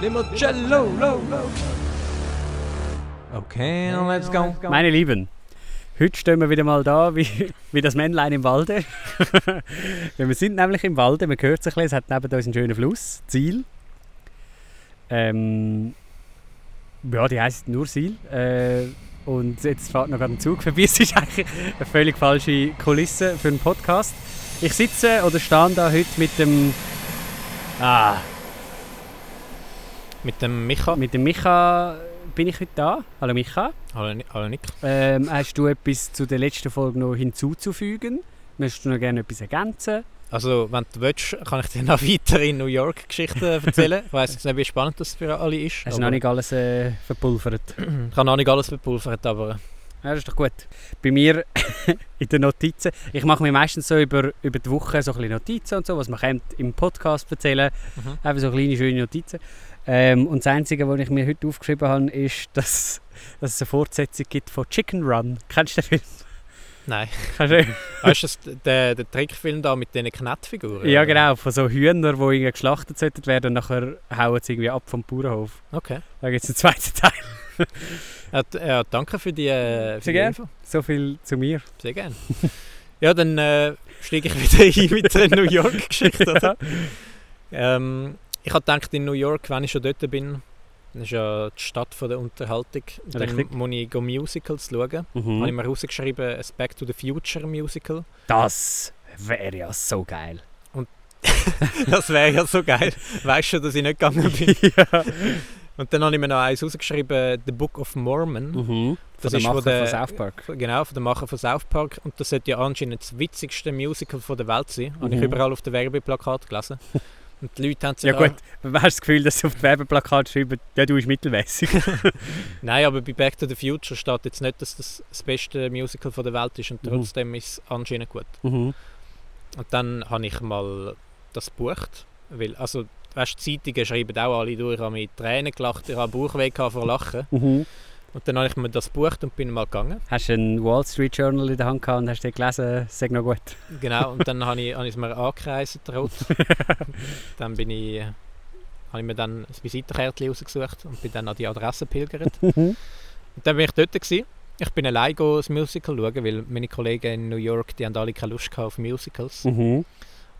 Limoncello, low, low. Okay, let's go. Meine Lieben, heute stehen wir wieder mal da, wie, wie das Männlein im Walde. wir sind nämlich im Walde, man hört es ein bisschen, es hat neben uns einen schönen Fluss, Ziel. Ähm, ja, die heisst nur Ziel. Äh, und jetzt fährt noch gerade ein Zug vorbei. Es ist eigentlich eine völlig falsche Kulisse für einen Podcast. Ich sitze oder stehe da heute mit dem... Ah, Mit dem Micha. mit dem Micha bin ich heute da. Hallo Micha. Hallo, hallo Nick. Ähm, hast du etwas zu der letzten Folge noch hinzuzufügen? Möchtest du noch gerne etwas ergänzen? Also, wenn du willst, kann ich dir noch weitere New York-Geschichten erzählen. Ich jetzt nicht, wie spannend das für alle ist. Hast du noch nicht alles äh, verpulvert? Ich habe noch nicht alles verpulvert, aber Ja, das ist doch gut. Bei mir in den Notizen, ich mache mir meistens so über, über die Woche so ein Notizen und so, was man im Podcast erzählen. Mhm. Einfach so kleine, schöne Notizen. Ähm, und das Einzige, was ich mir heute aufgeschrieben habe, ist, dass, dass es eine Fortsetzung gibt von Chicken Run. Kennst du den Film? nein. Weißt du, das- der, der Trickfilm da mit diesen Knettfiguren? ja, genau. Von so Hühnern, die irgendwie geschlachtet sollten werden und nachher hauen sie irgendwie ab vom Bauernhof. Okay. Da gibt es einen zweiten Teil. Ja, ja, danke für die, äh, für Sehr die. Info. So viel zu mir. Sehr gerne. ja, dann äh, steige ich wieder ein mit einer New York-Geschichte. oder? Ähm, ich habe gedacht, in New York, wenn ich schon dort bin, das ist ja die Stadt von der Unterhaltung, dann Richtig. muss ich go Musicals schauen. Mhm. Habe ich mir rausgeschrieben, ein Back to the Future Musical. Das wäre ja so geil. Das wäre ja so geil. Weißt schon, dass ich nicht gegangen bin. ja. Und dann habe ich mir noch eins rausgeschrieben, The Book of Mormon. Mhm. Das Von ist der von Macher der- von South Park. Genau, von der Macher von South Park. Und das sollte ja anscheinend das witzigste Musical von der Welt sein. Habe ich Mhm. überall auf den Werbeplakaten gelesen. Und die Leute haben sich Ja gut, du hast das Gefühl, dass sie auf dem Werbeplakat schreiben, ja du bist mittelmäßig. Nein, aber bei Back to the Future steht jetzt nicht, dass das das beste Musical von der Welt ist. Und Mhm. trotzdem ist es anscheinend gut. mhm. Und dann habe ich mal das gebucht. Weil, also, weißt, die Zeitungen schreiben auch alle durch, ich habe mit Tränen gelacht, ich habe Bauchweh vor Lachen. Mhm. Und dann habe ich mir das gebucht und bin mal gegangen. Hast du ein Wall Street Journal in der Hand gehabt und hast den gelesen, sag noch gut. Genau, und dann habe ich, habe ich es mir angekreist, rot. dann bin ich, habe ich mir dann ein Visitenkärtchen rausgesucht und bin dann an die Adresse pilgert. Mhm. Und dann bin ich dort. Gewesen. Ich bin allein das Musical schauen, weil meine Kollegen in New York, die haben alle keine Lust auf Musicals.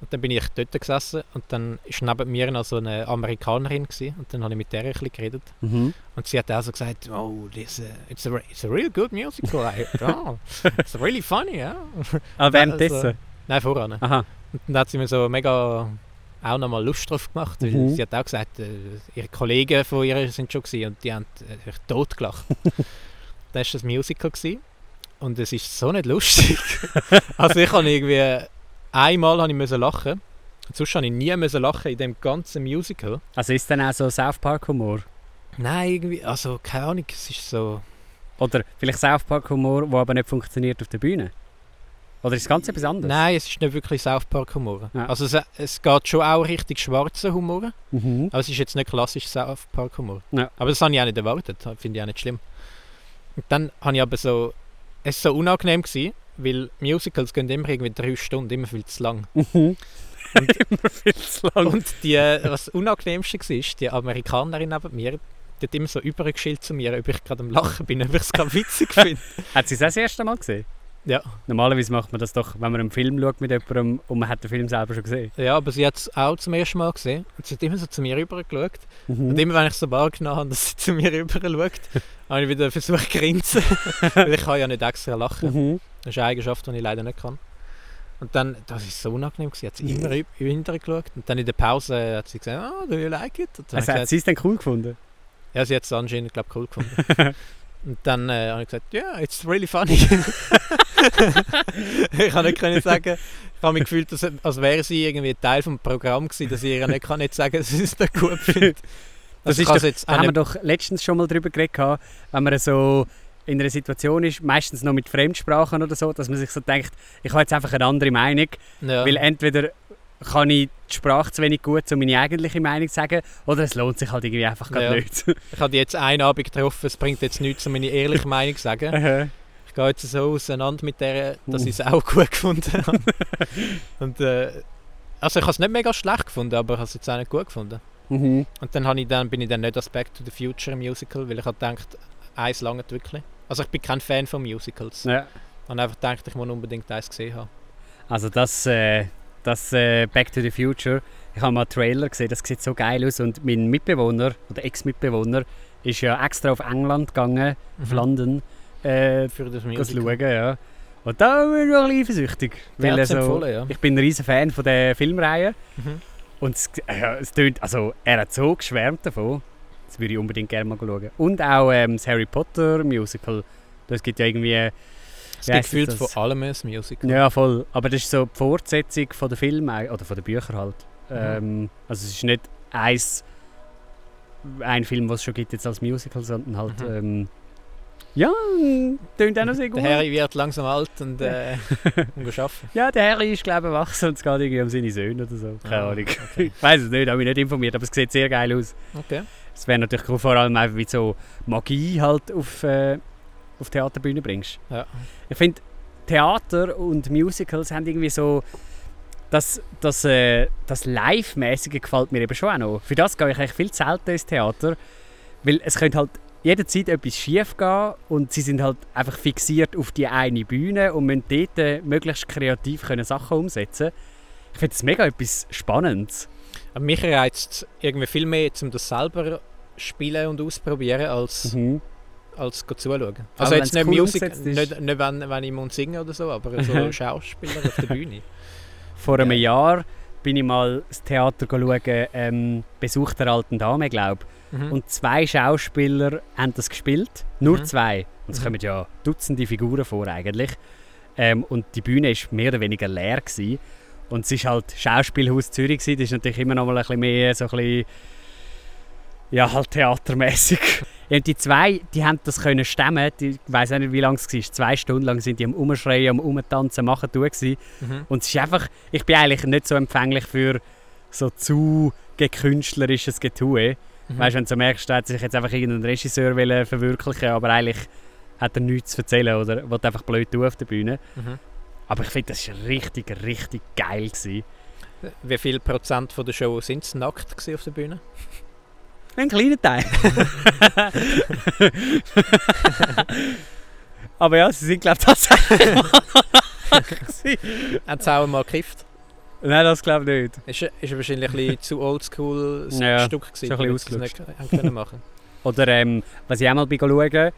Und dann bin ich dort gesessen und dann ist neben mir noch so eine Amerikanerin gewesen, und dann habe ich mit der ein bisschen geredet. Mhm. Und sie hat auch so gesagt, oh, this, uh, it's, a, it's a real good musical. I, oh, it's really funny, ja. Ah, währenddessen? Also, nein, voran. Aha. Und dann hat sie mir so mega auch nochmal Lust drauf gemacht, weil Mhm. sie hat auch gesagt, äh, ihre Kollegen von ihr sind schon gewesen und die haben äh, sich tot gelacht. dann war das Musical gewesen, und es ist so nicht lustig. also ich habe irgendwie einmal habe ich lachen. Sonst habe ich nie müssen lachen in dem ganzen Musical. Also ist dann auch so South Park Humor? Nein, irgendwie, also keine Ahnung, es ist so... Oder vielleicht South Park Humor, der aber nicht funktioniert auf der Bühne? Oder ist es ganz etwas anderes? Nein, es ist nicht wirklich South Park Humor. Ja. Also es, es geht schon auch richtig schwarzer Humor. Mhm. Aber es ist jetzt nicht klassisch South Park Humor. Ja. Aber das habe ich auch nicht erwartet. Das Finde ich auch nicht schlimm. Und dann habe ich aber so... Es war so unangenehm, gewesen, weil Musicals gehen immer irgendwie drei Stunden, immer viel zu lang. Mhm. Immer viel zu lang. Und die, was Unangenehmste war, die Amerikanerin neben mir, die hat immer so übergeschilt zu mir, ob ich gerade am Lachen bin, ob ich es gerade witzig finde. Hat sie es auch das erste Mal gesehen? Ja. Normalerweise macht man das doch, wenn man einen Film schaut mit jemandem und man hat den Film selber schon gesehen. Ja, aber sie hat es auch zum ersten Mal gesehen. Und sie hat immer so zu mir rüber geschaut. Mhm. Und immer wenn ich so wahrgenommen habe, dass sie zu mir rüber schaut, habe ich wieder versucht zu grinsen. Weil ich kann ja nicht extra lachen. Mhm. Das ist eine Eigenschaft, die ich leider nicht kann. Und dann, das ist so unangenehm, gewesen, hat sie immer im Hinterher geschaut. Und dann in der Pause hat sie gesagt, oh, do you like it? Und Also ich hat sie es dann cool gefunden? gesagt, ja, sie hat es anscheinend, glaube cool gefunden. Und dann äh, habe ich gesagt, ja, yeah, it's really funny. ich kann nicht können sagen, ich habe mich gefühlt, als, als wäre sie irgendwie Teil vom Programm gewesen, dass ich ihr nicht, kann nicht sagen dass sie es nicht gut findet. Das Also ich ist doch, jetzt da haben wir doch letztens schon mal drüber geredet, wenn man so in einer Situation ist, meistens noch mit Fremdsprachen oder so, dass man sich so denkt, ich habe jetzt einfach eine andere Meinung, ja. weil entweder kann ich die Sprache zu wenig gut, um meine eigentliche Meinung zu sagen, oder es lohnt sich halt irgendwie einfach gerade Ja. nicht. Ich habe die jetzt einen Abend getroffen, es bringt jetzt nichts, um meine ehrliche Meinung zu sagen. Aha. Ich gehe jetzt so auseinander mit der, dass Uh. ich es auch gut gefunden habe. Und, äh, also ich habe es nicht mega schlecht gefunden, aber ich habe es jetzt auch nicht gut gefunden. Mhm. Und dann, ich dann bin ich dann nicht das Back to the Future Musical, weil ich habe gedacht, eins lange wirklich. Also ich bin kein Fan von Musicals. Ja. Und einfach gedacht, ich muss unbedingt eins gesehen haben. Also das, äh, das äh, Back to the Future, ich habe mal einen Trailer gesehen, das sieht so geil aus und mein Mitbewohner oder Ex-Mitbewohner ist ja extra auf England gegangen, auf Mhm. London, äh, Für das das schauen, ja. Und da bin ich noch ein bisschen eifersüchtig. Weil er so, ja. ich bin ein riesen Fan von der Filmreihe Mhm. und es, ja, es tönt, also er hat so geschwärmt davon, das würde ich unbedingt gerne mal schauen. Und auch ähm, das Harry Potter Musical, das gibt ja irgendwie Es Wie gibt gefühlt von allem ein Musical. Ja, voll. Aber das ist so die Fortsetzung von der Filme oder von den Büchern halt. Mhm. Ähm, also es ist nicht eins, ein Film, was es schon gibt jetzt als Musical, sondern halt Mhm. ähm, ja, tönt auch noch sehr gut. Der Harry wird langsam alt und, äh, arbeiten. Ja, der Harry ist glaube ich erwachsen und es geht irgendwie um seine Söhne oder so. Keine Ah, Ahnung. okay. Ich weiß es nicht, habe mich nicht informiert, aber es sieht sehr geil aus. Okay. Es wäre natürlich cool, vor allem einfach wie so Magie halt auf, äh, auf die Theaterbühne bringst. Ja. Ich finde, Theater und Musicals haben irgendwie so. Das, das, äh, das Live-mäßige gefällt mir eben schon auch noch. Für das gehe ich eigentlich viel zu selten ins Theater. Weil es könnte halt jederzeit etwas schief gehen und sie sind halt einfach fixiert auf die eine Bühne und müssen dort äh, möglichst kreativ können Sachen umsetzen Ich finde das mega etwas Spannendes. Aber mich reizt es irgendwie viel mehr, um das selber spielen und ausprobieren, als, Mhm. als zuschauen. Aber Also jetzt wenn's nicht cool Musik, nicht, nicht wenn, wenn ich muss singen oder so, aber so Schauspieler auf der Bühne. Vor einem Ja. Jahr bin ich mal das Theater schauen, ähm, Besuch der alten Dame, glaube Mhm. Und zwei Schauspieler haben das gespielt. Nur Mhm. zwei. Und es Mhm. kommen ja Dutzende Figuren vor eigentlich. Ähm, und die Bühne war mehr oder weniger leer. Gewesen. Und es war halt Schauspielhaus Zürich. Das ist natürlich immer noch mal ein bisschen mehr so ein bisschen, ja, halt theatermäßig. Ja, und die zwei, die haben das können stemmen. Die, ich weiß nicht, wie lange es war. Zwei Stunden lang sind die am Umschreien, am Umtanzen, machen tun. Mhm. Und es ist einfach, ich bin eigentlich nicht so empfänglich für so zu gekünstlerisches Getue. Mhm. Weißt du, wenn du so merkst, da hat sich jetzt einfach irgendein Regisseur verwirklichen aber eigentlich hat er nichts zu erzählen oder will einfach blöd tun auf der Bühne. Mhm. Aber ich finde, das war richtig, richtig geil. Gewesen. Wie viel Prozent von der Show sind es nackt auf der Bühne? Ein kleiner Teil. aber ja, sie sind, glaube ich, tatsächlich. Haben sie auch mal gekifft? Nein, das glaube ich nicht. Ist, ist wahrscheinlich ein bisschen zu oldschool das Ja, Stück gewesen, ein bisschen es nicht haben können machen. Oder ähm, was ich auch mal bin schauen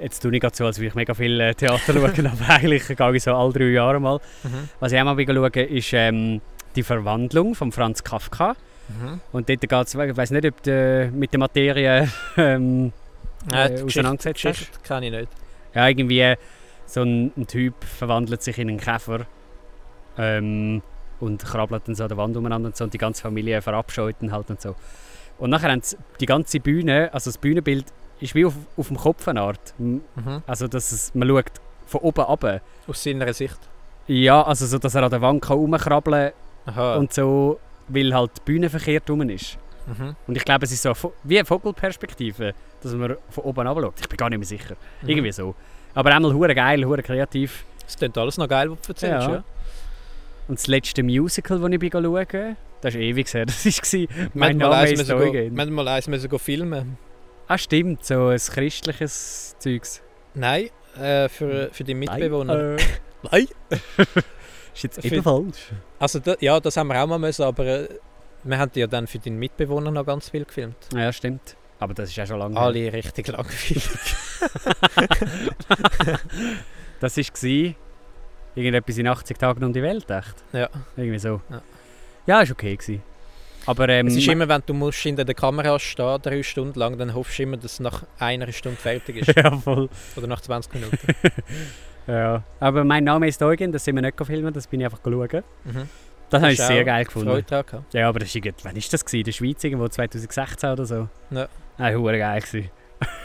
jetzt tue ich gerade so, als würde ich mega viel äh, Theater schauen, aber eigentlich gehe ich so alle drei Jahre mal. Mhm. Was ich auch mal bin schauen ist ähm, die Verwandlung von Franz Kafka. Mhm. Und dort geht es, ich weiß nicht, ob du mit der Materie ähm, Äh, äh, auseinandergesetzt Geschichte, hast. Kenne ich nicht. Ja, irgendwie so ein, ein Typ verwandelt sich in einen Käfer ähm, und krabbelt dann so an der Wand umeinander und so und die ganze Familie verabscheut ihn halt und so. Und nachher haben die ganze Bühne, also das Bühnenbild ist wie auf, auf dem Kopf eine Art. M- Mhm. Also dass es, man schaut von oben ab. Aus seiner Sicht. Ja, also so, dass er an der Wand kann rumkrabbeln Aha. kann und so, weil halt die Bühne verkehrt rum ist. mhm. Und ich glaube, es ist so wie eine Vogelperspektive, dass man von oben schaut. Ich bin gar nicht mehr sicher. Mhm. Irgendwie so. Aber einmal hure geil, hure kreativ. Es klingt alles noch geil, was du erzählst. Ja. Ja. Und das letzte Musical, das ich bin schauen das ist ewig her. Das war «Mein Name ist Eugen». wir mal eins müssen filmen. Ah stimmt, so ein christliches Zeugs. Nein, äh, für, für die Mitbewohner. Nein. Nein. ist jetzt Für- eben falsch. Also da, ja, das haben wir auch mal müssen, aber äh, wir haben ja dann für den Mitbewohner noch ganz viel gefilmt. Ja, stimmt. Aber das ist ja schon lange. Alle richtig langweilig. Das war irgendetwas in 80 Tagen um die Welt, echt? Ja. Irgendwie so. Ja. Ja, ist okay gewesen. Aber ähm, es ist immer, wenn du musst hinter der Kamera stehen, drei Stunden lang, dann hoffst du immer, dass es nach einer Stunde fertig ist. ja, voll. Oder nach 20 Minuten. Ja. Aber mein Name ist Eugen, das sind wir nicht filmen, das bin ich einfach schauen. Mhm. Das habe ich sehr auch geil gefunden. Freude daran. Ja, aber das ist wann ist das gewesen? In der Schweiz irgendwo 2016 oder so? Ja. Ah, hure geil gewesen.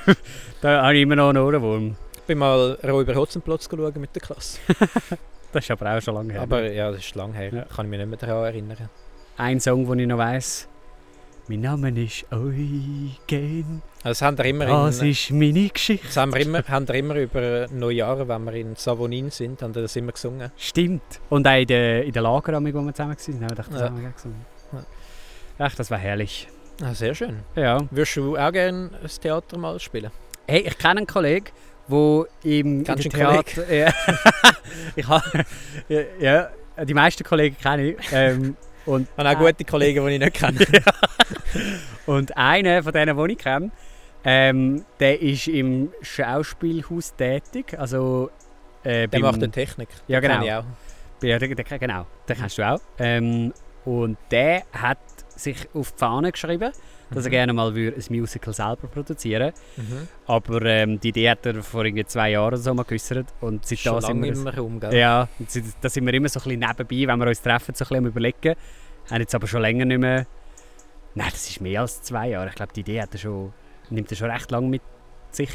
da habe ich immer noch einen Ohrenwurm. Ich bin mal Räuber Hotzenplotz schauen mit der Klasse. Das ist aber auch schon lange her. Aber ja, das ist lang her. Ja. Kann ich mich nicht mehr daran erinnern. Ein Song, den ich noch weiss. Mein Name ist Eugen. Das haben wir immer, Das in, ist meine Geschichte. das haben wir immer, haben wir immer über Neujahr, wenn wir in Savonin sind, haben wir das immer gesungen. Stimmt. Und auch in den, in den Lagern, wo wir zusammen waren, haben wir das Ja. zusammen gesungen. Ja. Ach, das war herrlich. Ah, sehr schön. Ja. Würdest du auch gerne ein Theater mal spielen? Hey, ich kenne einen Kollegen, der im Kennst einen Theater... Ja. ich habe... Ja, ja, die meisten Kollegen kenne ich. Ähm, und, Ich habe auch gute Kollegen, die ich nicht kenne. und einer von denen, die ich kenne, ähm, der ist im Schauspielhaus tätig. Also... Äh, Der macht eine Technik. Ja, Den genau. Ich auch. Ja, den, den, genau, den kennst du auch. Ähm, und der hat sich auf die Fahne geschrieben, dass er Mhm. gerne mal würde ein Musical selber produzieren Mhm. Aber ähm, die Idee hat er vor irgendwie zwei Jahren so mal geäußert. Und seitdem schon sind wir... immer rum? Ja, seit- da sind wir immer so ein bisschen nebenbei, wenn wir uns treffen, so ein bisschen am überlegen. Haben jetzt aber schon länger nicht mehr... Nein, das ist mehr als zwei Jahre. Ich glaube, die Idee hat er schon, nimmt er schon recht lange mit sich.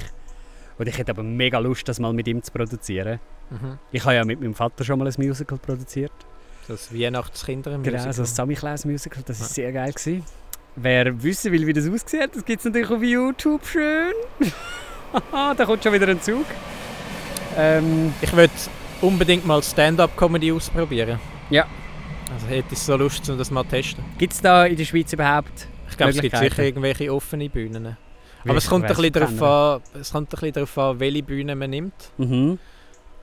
Und ich hätte aber mega Lust, das mal mit ihm zu produzieren. Mhm. Ich habe ja mit meinem Vater schon mal ein Musical produziert. Das Weihnachtskinder Genau, so ein Sammy Klaus Musical, das war sehr geil. Gewesen. Wer wissen will, wie das aussieht, das gibt es natürlich auf YouTube schön. Haha, da kommt schon wieder ein Zug. Ähm, Ich würde unbedingt mal Stand-up-Comedy ausprobieren. Ja. Also hätte ich so Lust, um das mal zu testen. gibt es da in der Schweiz überhaupt? Ich glaube, es gibt sicher irgendwelche offene Bühnen. Aber es kommt, ein bisschen darauf an, es kommt ein bisschen darauf an, welche Bühne man nimmt. Mhm.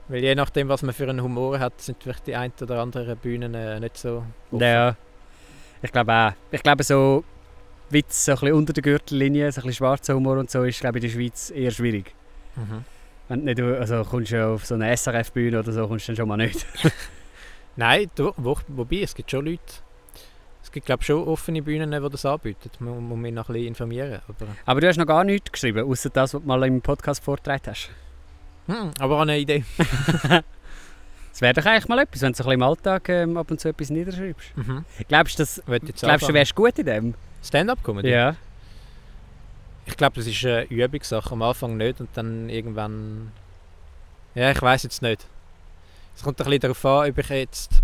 Weil je nachdem, was man für einen Humor hat, sind vielleicht die ein oder anderen Bühnen äh, nicht so offen. Ja, ich glaube auch. Ich glaube so Witz so ein bisschen unter der Gürtellinie, so ein bisschen schwarzer Humor und so ist glaube ich in der Schweiz eher schwierig. Mhm. Wenn du nicht, also kommst du auf so eine SRF-Bühne oder so, kommst du dann schon mal nicht. Nein, du, wo, wobei, es gibt schon Leute, es gibt glaube schon offene Bühnen, die das anbieten. Man muss mich noch ein bisschen informieren. Aber, Aber du hast noch gar nichts geschrieben, außer das, was du mal im Podcast vorgetragen hast. hm, aber auch eine Idee. Das wäre doch eigentlich mal etwas, wenn du so ein bisschen im Alltag ähm, ab und zu etwas niederschreibst. Mhm. Glaubst du, das- Wollte jetzt glaubst, du wärst gut in dem? Stand-up-Comedy? Ja. Ich glaube, das ist eine Übungssache. Am Anfang nicht und dann irgendwann. Ja, ich weiß jetzt nicht. Es kommt ein bisschen darauf an, ob ich jetzt.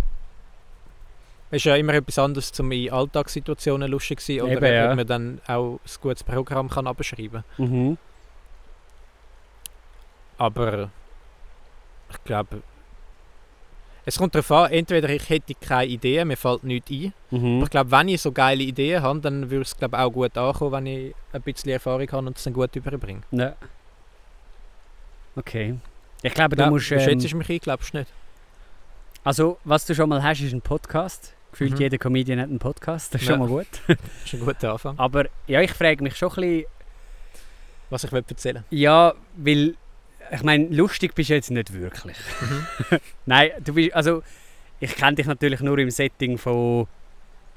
Es ist ja immer etwas anderes, um in Alltagssituationen lustig zu sein oder Eben, ja. ob man dann auch ein gutes Programm kann abschreiben kann. Mhm. Aber ich glaube, es kommt darauf an, entweder ich hätte keine Idee, mir fällt nichts ein. Mhm. Aber ich glaube, wenn ich so geile Ideen habe, dann würde es glaube ich, auch gut ankommen, wenn ich ein bisschen Erfahrung habe und es dann gut überbringe. Ja. Okay. Ich glaube, du Ja, musst... du Ähm, schätzt mich ein, glaubst du nicht? also, was du schon mal hast, ist ein Podcast. Gefühlt Mhm. jeder Comedian hat einen Podcast, das ist Ja. schon mal gut. Das ist ein guter Anfang. Aber ja, ich frage mich schon ein bisschen... Was ich will erzählen Ja, weil... Ich meine, lustig bist du jetzt nicht wirklich. Mhm. Nein, du bist... Also, ich kenne dich natürlich nur im Setting von...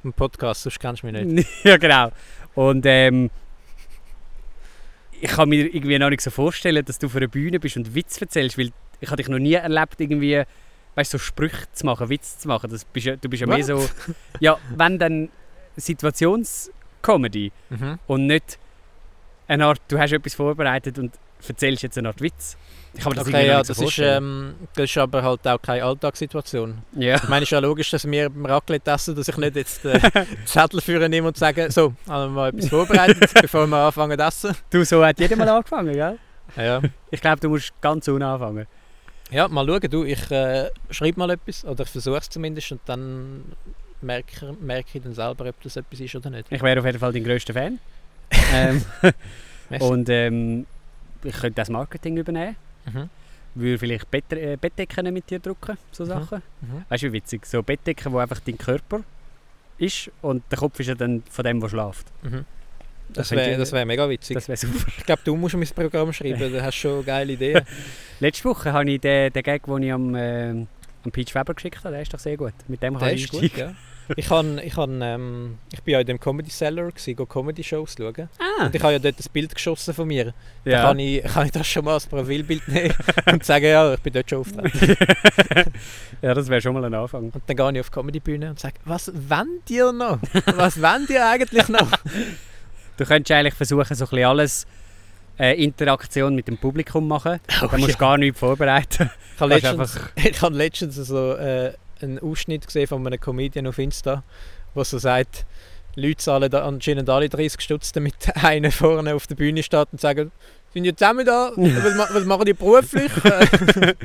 Im Podcast, sonst kennst du mich nicht. ja, genau. Und ähm, ich kann mir irgendwie noch nicht so vorstellen, dass du vor einer Bühne bist und Witz erzählst, weil ich habe dich noch nie erlebt, irgendwie, weißt, so Sprüche zu machen, Witz zu machen. Das bist, ja- du bist ja mehr Was? so, ja, wenn dann Situationscomedy Mhm. und nicht eine Art, du hast etwas vorbereitet und erzählst jetzt eine Art Witz. Ich mir das Okay, ja, noch das ist, ähm, das ist aber halt auch keine Alltagssituation. ja. Ich meine, es ist ja logisch, dass wir beim Raclette essen, dass ich nicht jetzt äh, Zettel führen nehme und sage, so, haben wir mal etwas vorbereitet, bevor wir anfangen zu essen. Du, so hat jeder mal angefangen, gell? Ja, Ich glaube, du musst ganz unten anfangen. ja mal schauen, du, ich äh, schreibe mal etwas, oder ich versuche es zumindest und dann merke, merke ich dann selber, ob das etwas ist oder nicht. Ich wäre auf jeden Fall dein grösster Fan. ähm, und ähm, ich könnte das Marketing übernehmen. Mhm. Würde vielleicht Bett, äh, Bettdecken mit dir drucken, so Mhm. Sachen. Mhm. Weißt du, wie witzig? So Bettdecken, wo einfach dein Körper ist und der Kopf ist ja dann von dem, der schläft. Mhm. Das wäre das wär mega witzig. Das wäre super. Ich glaube, du musst mein Programm schreiben, du hast schon geile Ideen. Letzte Woche habe ich den, den Gag, den ich am, ähm, am Peach Weber geschickt habe, der ist doch sehr gut. Mit dem kann ich gut, ja. Ich, han, ich, han, ähm, ich bin ja in dem Comedy Cellar, gewesen, go Comedy-Shows schauen. Ah, Und ich habe ja dort ein Bild geschossen von mir. Da ja. kann ich, kann ich das schon mal als Profilbild nehmen und sagen, ja, ich bin dort schon auftreten. ja, das wäre schon mal ein Anfang. Und dann gehe ich auf die Comedy-Bühne und sage, was wollt ihr noch? Was wollt ihr eigentlich noch? Du könntest eigentlich versuchen, so ein bisschen alles äh, Interaktion mit dem Publikum machen. Oh, Da musst du ja. gar nichts vorbereiten. Ich habe letztens, ich habe letztens so, äh, einen Ausschnitt gesehen von einem Comedian auf Insta, wo so sagt, Leute zahlen da anscheinend alle 30 Stutz, damit einer vorne auf der Bühne steht und sagen, sind ihr zusammen da? Was, was machen die beruflich?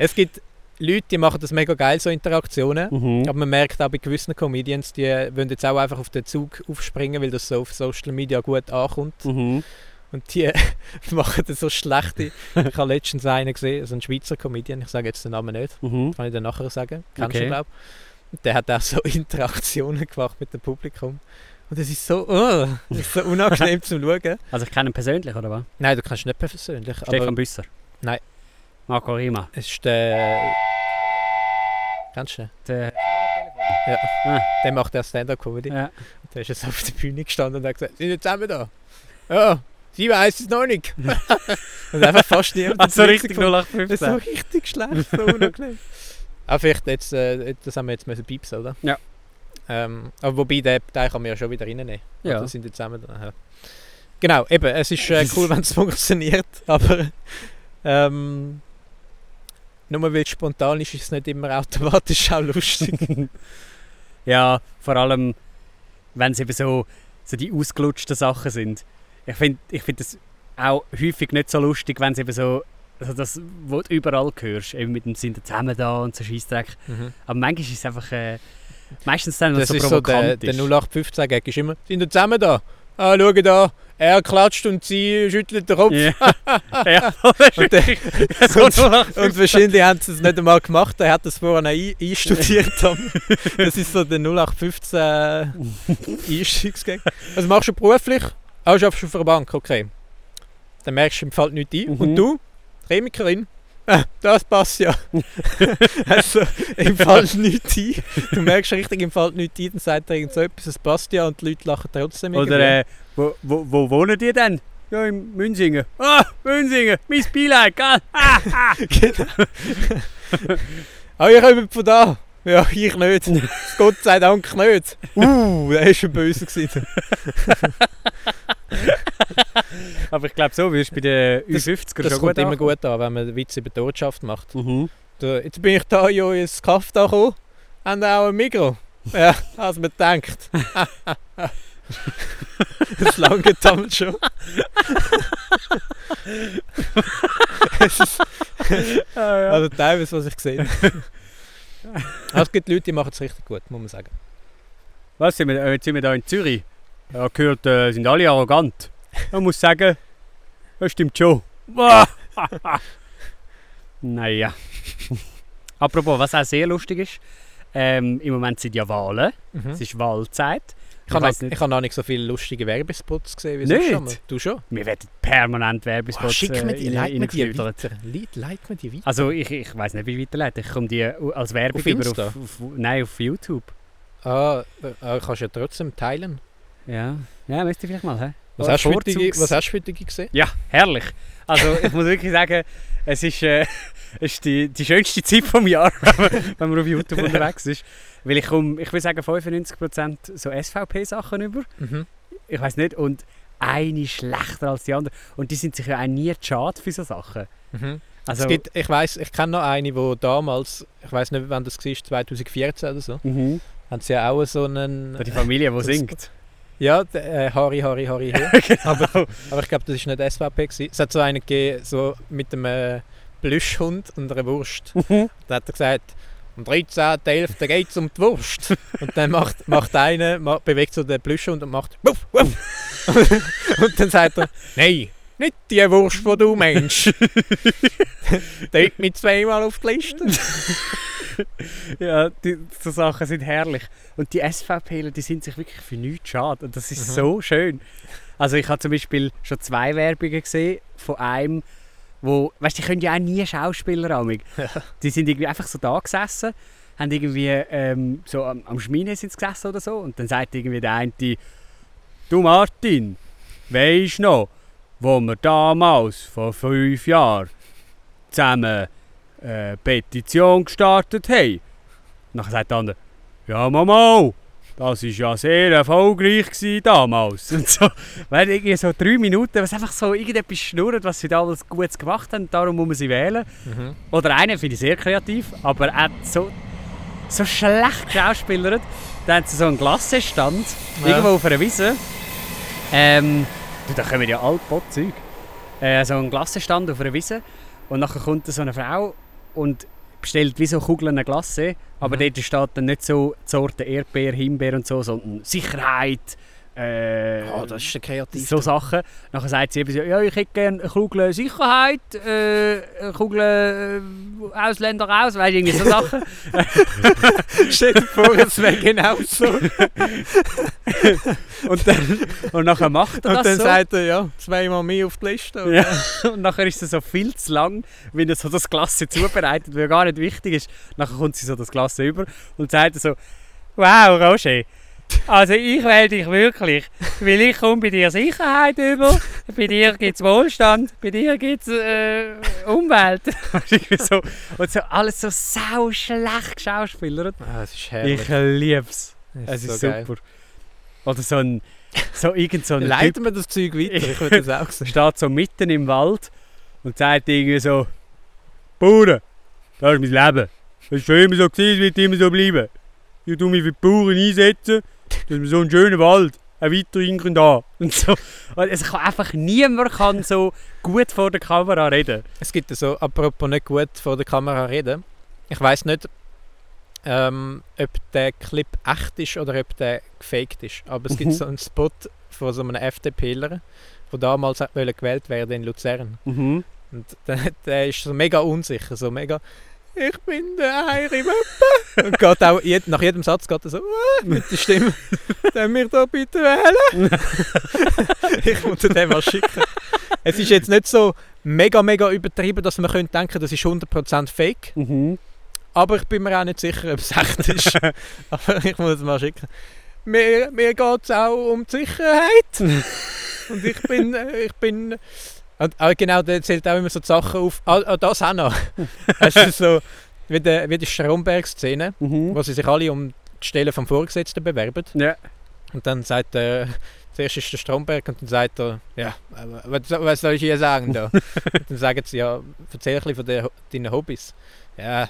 Es gibt Leute, die machen das mega geil, so Interaktionen. Mhm. Aber man merkt auch bei gewissen Comedians, die wollen jetzt auch einfach auf den Zug aufspringen, weil das so auf Social Media gut ankommt. Mhm. Und die machen so schlechte. Ich habe letztens einen gesehen, also ein Schweizer Comedian, ich sage jetzt den Namen nicht, Mhm. kann ich dann nachher sagen. Kennst Okay. du, glaube ich. Der hat auch so Interaktionen gemacht mit dem Publikum. Und das ist so, oh, das ist so unangenehm zum Schauen. Also ich kenne ihn persönlich, oder was? Nein, du kannst ihn nicht persönlich. Stefan Büsser? Nein. Marco Rima? es ist der. Kennst du? Der, Der macht ja Stand-Up-Comedy. ja. Der ist jetzt auf der Bühne gestanden und hat gesagt: Sind wir zusammen da? Ja, sie weiß es noch nicht. und einfach fast niemand. Also richtig gefunden. Das ist so 0815. richtig schlecht, so unangenehm. Aber vielleicht jetzt, äh, das haben wir jetzt müssen piepsen, oder? Ja. Ähm, aber wobei, den, den kann man ja schon wieder reinnehmen. Ja. Also sind die zusammen da. Ja. Genau, eben, es ist äh, cool, wenn es funktioniert, aber ähm, nur weil es spontan ist, ist es nicht immer automatisch auch lustig. Ja, vor allem, wenn es eben so, so die ausgelutschten Sachen sind. Ich finde ich find das auch häufig nicht so lustig, wenn es eben so, also das, wo du überall hörst, eben mit dem sind wir zusammen da und so Scheissdreck. Mhm. Aber manchmal ist es einfach, äh, meistens dann, Das so ist so der, der ist. 0815-Gag ist immer, sind wir zusammen da? Ah, schau da, er klatscht und sie schüttelt den Kopf. Ja, ja Und der- 0815. Und wahrscheinlich haben sie es nicht einmal gemacht, er hat das vorher ein, einstudiert. das ist so der 0815 Einstiegsgag. Was machst du beruflich? Ah, du arbeitest auf einer Bank, okay. Dann merkst du, ihm fällt nichts ein. Mhm. Und du? Chemikerin? Ah, das passt ja. also, ihm fällt nichts ein. Du merkst richtig, ihm fällt nichts ein, dann sagt er irgend so etwas, es passt ja und die Leute lachen trotzdem. Oder äh, wo, wo, wo wohnen die denn? Ja, in Münzingen. Ah, Münzingen, mein Beileid, gell? Ah, ah. Genau. Ah, ihr kommt von da? Ja, ich nicht. Gott sei Dank nicht. Uh, der war schon böse. Aber ich glaube, so wirst du bei den Das- U50er Das schon kommt gut immer gut an, wenn man Witze über die Wirtschaft macht. Mhm. Da, jetzt bin ich da ja ins Kaff da gekommen. Haben auch ein Mikro. Ja, als man denkt. das lange damals schon. es ist, Ah, ja. also teilweise, was ich gesehen habe. Aber es gibt Leute, die machen es richtig gut, muss man sagen. Was, sind wir, äh, jetzt sind wir da in Zürich? Ja, gehört, äh, sind alle arrogant. Man muss sagen, das stimmt schon. naja. Apropos, was auch sehr lustig ist, ähm, im Moment sind ja Wahlen. Mhm. Es ist Wahlzeit. Ich habe weiss noch, nicht- ich habe noch nicht so viele lustige Werbespots gesehen wie Nicht? sonst. schon. Du schon? Wir werden permanent Oh, Werbespots schick mir die, äh, leit mir die weiter. Leit, leit mir die weiter. Also ich, ich weiß nicht, wie weiterleiten. Ich komme die als Werbung Auf über auf, auf, Nein, auf YouTube. Ah, äh, äh, kannst du ja trotzdem teilen. Ja, ja müsste ich vielleicht mal. Hä? Was hast, Vorzugs- was hast du die gesehen? Ja, herrlich. Also ich muss wirklich sagen, es ist, äh, es ist die, die schönste Zeit vom Jahr, wenn man, wenn man auf YouTube unterwegs ist. Weil ich komme, ich würde sagen 95% so SVP-Sachen über. Mhm. Ich weiß nicht. Und eine schlechter als die andere. Und die sind sich ja auch nie schade für so Sachen. Mhm. Also, es gibt, ich weiß, ich kenne noch eine, die damals, ich weiß nicht, wann das war, 2014 oder so, mhm. haben sie ja auch so einen. die Familie, die singt. Ja, äh, Harry, Harry, Harry. Hill. aber, aber ich glaube, das war nicht SVP. Gewesen. Es hat so einen gegeben, so mit einem äh, Plüschhund und einer Wurst. Mhm. Da hat er gesagt, am 13.11. geht es um die Wurst. Und dann macht, macht einer, bewegt so den Plüschhund und macht wuff, wuff. Und dann sagt er, nein, nicht die Wurst, die du meinst. Drück mich zweimal auf die Liste. Ja, die, so Sachen sind herrlich. Und die SVPler, die sind sich wirklich für nichts schade. Und das ist Mhm. so schön. Also ich habe zum Beispiel schon zwei Werbungen gesehen von einem, wo, weißt du, die können ja auch nie Schauspieler amig. Die sind irgendwie einfach so da gesessen, haben irgendwie ähm, so am, am Schmine sind gesessen oder so und dann sagt irgendwie der eine, du Martin, weisst noch, wo wir damals vor fünf Jahren zusammen eine Petition gestartet haben. Dann sagt der andere, ja Mama, das war ja sehr erfolgreich damals. Und so, weil irgendwie so drei Minuten, was einfach so irgendetwas schnurrt, was sie damals Gutes gemacht haben, darum muss man sie wählen. Mhm. Oder einen finde ich sehr kreativ, aber er hat so, so schlecht geschauspielert. Da haben sie so einen Glassestand, Ja. irgendwo auf einer Wiese. Ähm, da kommen ja alle Zeug. Äh, so einen Glassestand auf einer Wiese. Und nachher kommt so eine Frau und bestellt wie so Kugeln Glasse, aber Mhm. dort steht dann nicht so die Sorte Erdbeer, Himbeer und so, sondern Sicherheit, äh, Oh, das ist der kreativ. so Sachen. Nachher sagt sie eben so, ja, ich hätte gerne eine Kugel Sicherheit, äh, eine Kugel äh, Ausländer aus, weißt du, irgendwie so Sachen. Stell dir vor, es wäre genau so. Und Und dann, und nachher macht er das dann so. sagt er, ja, zweimal mehr auf die Liste. Ja, und nachher ist es so viel zu lang, wenn er so das Glas zubereitet, weil gar nicht wichtig ist. Nachher kommt sie so das Glas über und sagt so, wow, Roger, also ich wähle dich wirklich, weil ich komme bei dir Sicherheit über, bei dir gibt es Wohlstand, bei dir gibt es äh, Umwelt. Irgendwie so. Und so alles so sau schlecht geschauspielert. Ah, es ist herrlich. Ich liebe es. Das Es ist so geil. super. Oder so ein, so irgend so ein Typ, Leiten wir das Zeug weiter, ich würde das auch sehen. steht so mitten im Wald und sagt irgendwie so: Bauern, das ist mein Leben. Das ist schon immer so gewesen, es wird immer so bleiben. Ich tue mich für die Bauern einsetzen, dass wir so einen schönen Wald weiterhin können haben. Und so. Und es kann einfach niemand kann so gut vor der Kamera reden. Es gibt so, apropos nicht gut vor der Kamera reden. Ich weiß nicht, ähm, ob der Clip echt ist oder ob der gefaked ist. Aber es gibt Mhm. so einen Spot von so einem FDPler, der damals gewählt werden in Luzern. Mhm. Und der, der ist so mega unsicher, so mega «Ich bin der Heiri Möppe!» Und geht auch, jed, nach jedem Satz geht er so mit der Stimme «Dann mich doch bitte wählen!» Ich muss dir den mal schicken. Es ist jetzt nicht so mega, mega übertrieben, dass man könnte denken, das ist 100% fake. Mhm. Aber ich bin mir auch nicht sicher, ob es echt ist. Aber ich muss es mal schicken. Mir, mir geht es auch um die Sicherheit. Und ich bin. äh, Ich bin und, ah, genau, der zählt auch immer so die Sachen auf. Ah, ah, das auch noch. Es ist so wie die, wie die Stromberg-Szene, Mhm. wo sie sich alle um die Stelle vom Vorgesetzten bewerben. Ja. Und dann sagt er, zuerst ist der Stromberg und dann sagt er, ja, was, was soll ich hier sagen da? dann sagen sie, ja, erzähl ein bisschen von der, deinen Hobbys. Ja,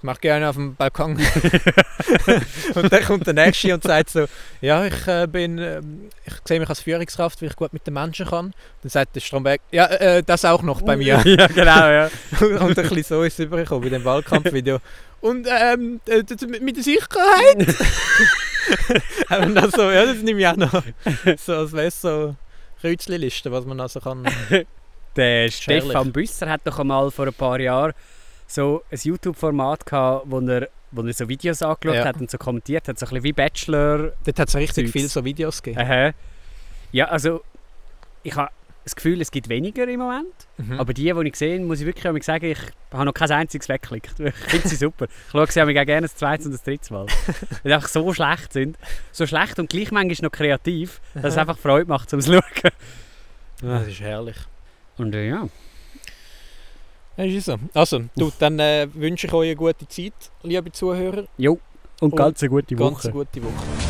ich mache gerne auf dem Balkon. und dann kommt der Nächste und sagt so, ja, ich äh, bin, ähm, ich sehe mich als Führungskraft, weil ich gut mit den Menschen kann. Dann sagt der Stromberg, ja, äh, das auch noch bei mir. ja, genau, ja. und ein bisschen so ist es übergekommen bei dem Wahlkampfvideo. Und ähm, äh, mit der Sicherheit. Dann so, ja, das nehme ich auch noch. So, als wäre es so Kreuzli-Liste, was man also kann. Der. Stefan Büsser hat doch einmal vor ein paar Jahren so ein YouTube-Format gehabt, wo er, wo er so Videos angeschaut Ja. hat und so kommentiert hat, so ein bisschen wie Bachelor. Dort hat es richtig Zeugs. viel so Videos gegeben. Aha. Ja, also ich habe das Gefühl, es gibt weniger im Moment. Mhm. Aber die, die ich gesehen muss ich wirklich sagen, ich habe noch kein einziges weggeklickt. Ich finde sie super. Ich schaue sie auch gerne das zweite und das dritte Mal. Weil sie einfach so schlecht sind. So schlecht und gleich manchmal noch kreativ, dass es einfach Freude macht zum Schauen. das ist herrlich. Und äh, ja. Ja, ist so. Also, du, dann äh, wünsche ich euch eine gute Zeit, liebe Zuhörer. Jo. Und Und ganz eine gute Ganz Woche. eine gute Woche.